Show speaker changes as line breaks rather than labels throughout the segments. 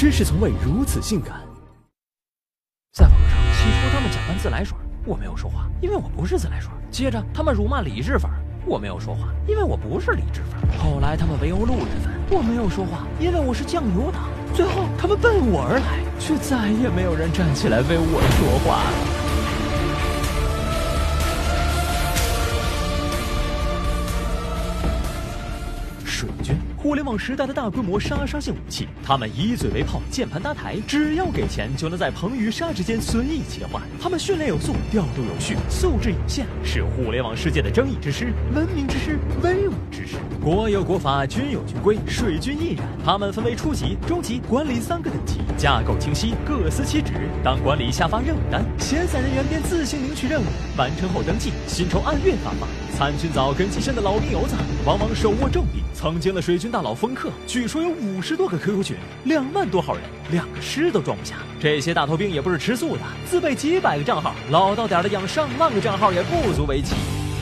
真是从未如此性感。在网上起初他们假扮自来水，我没有说话，因为我不是自来水。接着他们辱骂理智粉，我没有说话，因为我不是理智粉。后来他们围殴路人粉，我没有说话，因为我是酱油党。最后他们奔我而来，却再也没有人站起来为我说话了。水军，互联网时代的大规模杀伤性武器。他们以嘴为炮，键盘搭台，只要给钱就能在棚与杀之间随意切换。他们训练有素，调度有序，素质有限，是互联网世界的争议之师、文明之师、威武之师。国有国法，军有军规，水军亦然。他们分为初级、中级、管理三个等级，架构清晰，各司其职。当管理下发任务单，闲散人员便自行领取任务，完成后登记，薪酬按月发放。参军早跟其身的老兵油子，往往手握重兵。曾经的水军大佬封客，据说有五十多个 QQ 群，两万多号人，两个师都装不下。这些大头兵也不是吃素的，自备几百个账号，老到点的养上万个账号也不足为奇。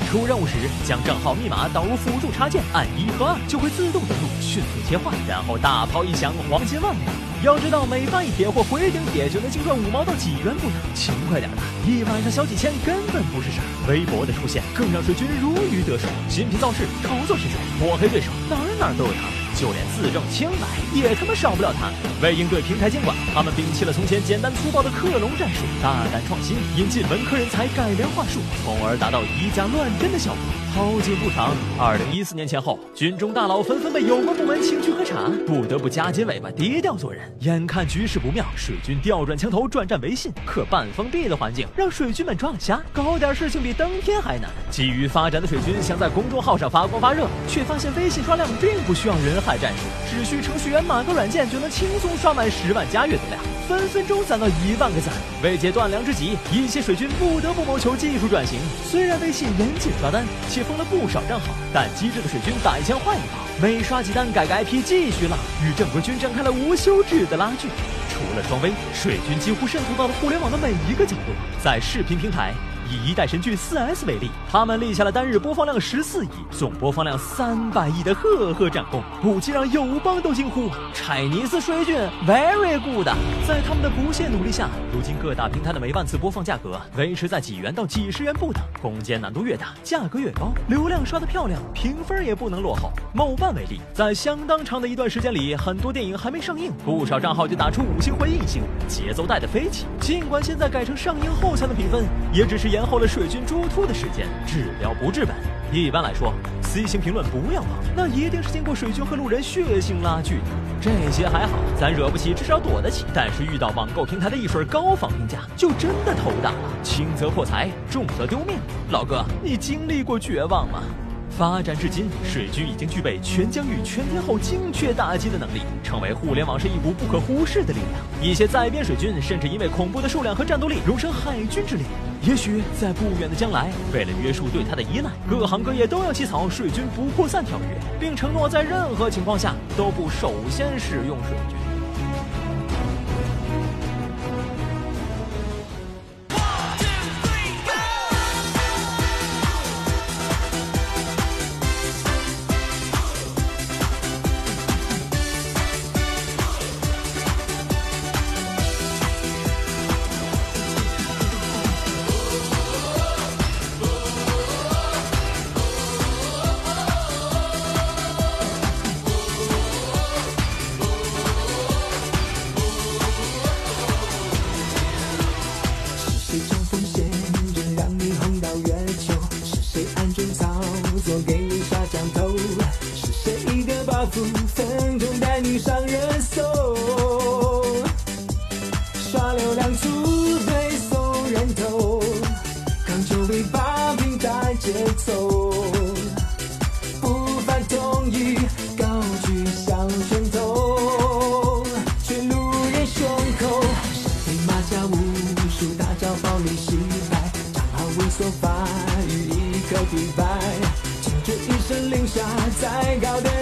出任务时，将账号密码导入辅助插件，按一和二就会自动登录，迅速切换，然后大炮一响，黄金万两。要知道，每发一帖或回顶帖就能净赚五毛到几元不等，勤快点的，一晚上小几千根本不是事儿。微博的出现更让水军如鱼得水，新品造势，炒作市场，抹黑对手，哪哪都有他。就连自证清白也他妈少不了他。为应对平台监管，他们摒弃了从前简单粗暴的克隆战术，大胆创新，引进文科人才，改良话术，从而达到以假乱真的效果。好景不长，二零一四年前后，军中大佬纷纷被有关部门请去喝茶，不得不夹紧尾巴，低调做人。眼看局势不妙，水军调转枪头，转战微信。可半封闭的环境让水军们抓了瞎，搞点事情比登天还难。急于发展的水军想在公众号上发光发热，却发现微信刷量并不需要人海战术，只需程序员码个软件就能轻松刷满十万加阅读量，分分钟攒到一万个赞。为解断粮之急，一些水军不得不谋求技术转型。虽然微信严禁刷单，且封了不少账号，但机智的水军打一枪换一炮，每刷几单改个 IP 继续浪，与正规军展开了无休止的拉锯。除了双微，水军几乎渗透到了互联网的每一个角落，在视频平台。以一代神剧四 S 为例，他们立下了单日播放量十四亿、总播放量三百亿的赫赫战功，不禁让友邦都惊呼：“Chinese 水军 very good！” 在他们的不懈努力下，如今各大平台的每万次播放价格维持在几元到几十元不等，攻坚难度越大，价格越高，流量刷得漂亮，评分也不能落后。某办为例，在相当长的一段时间里，很多电影还没上映，不少账号就打出五星或一星，节奏带得飞起。尽管现在改成上映后才能评分，也只是演延后了水军诸突的时间，治标不治本。一般来说，C 型评论不要碰，那一定是经过水军和路人血腥拉锯的。这些还好，咱惹不起，至少躲得起。但是遇到网购平台的一水高仿评价，就真的头大了。轻则破财，重则丢命。老哥，你经历过绝望吗？发展至今，水军已经具备全疆域、全天候精确打击的能力，成为互联网上一股不可忽视的力量。一些在编水军甚至因为恐怖的数量和战斗力，荣升海军之列。也许在不远的将来，为了约束对他的依赖，各行各业都要起草水军不扩散条约，并承诺在任何情况下都不首先使用水军。
分钟带你上热搜，刷流量出队送人头，刚就被霸屏带节奏，不犯同意高举向拳头，却路人胸口，黑马甲无数大招暴力洗牌，账号猥琐发育一颗底白，听着一声令下，再高的。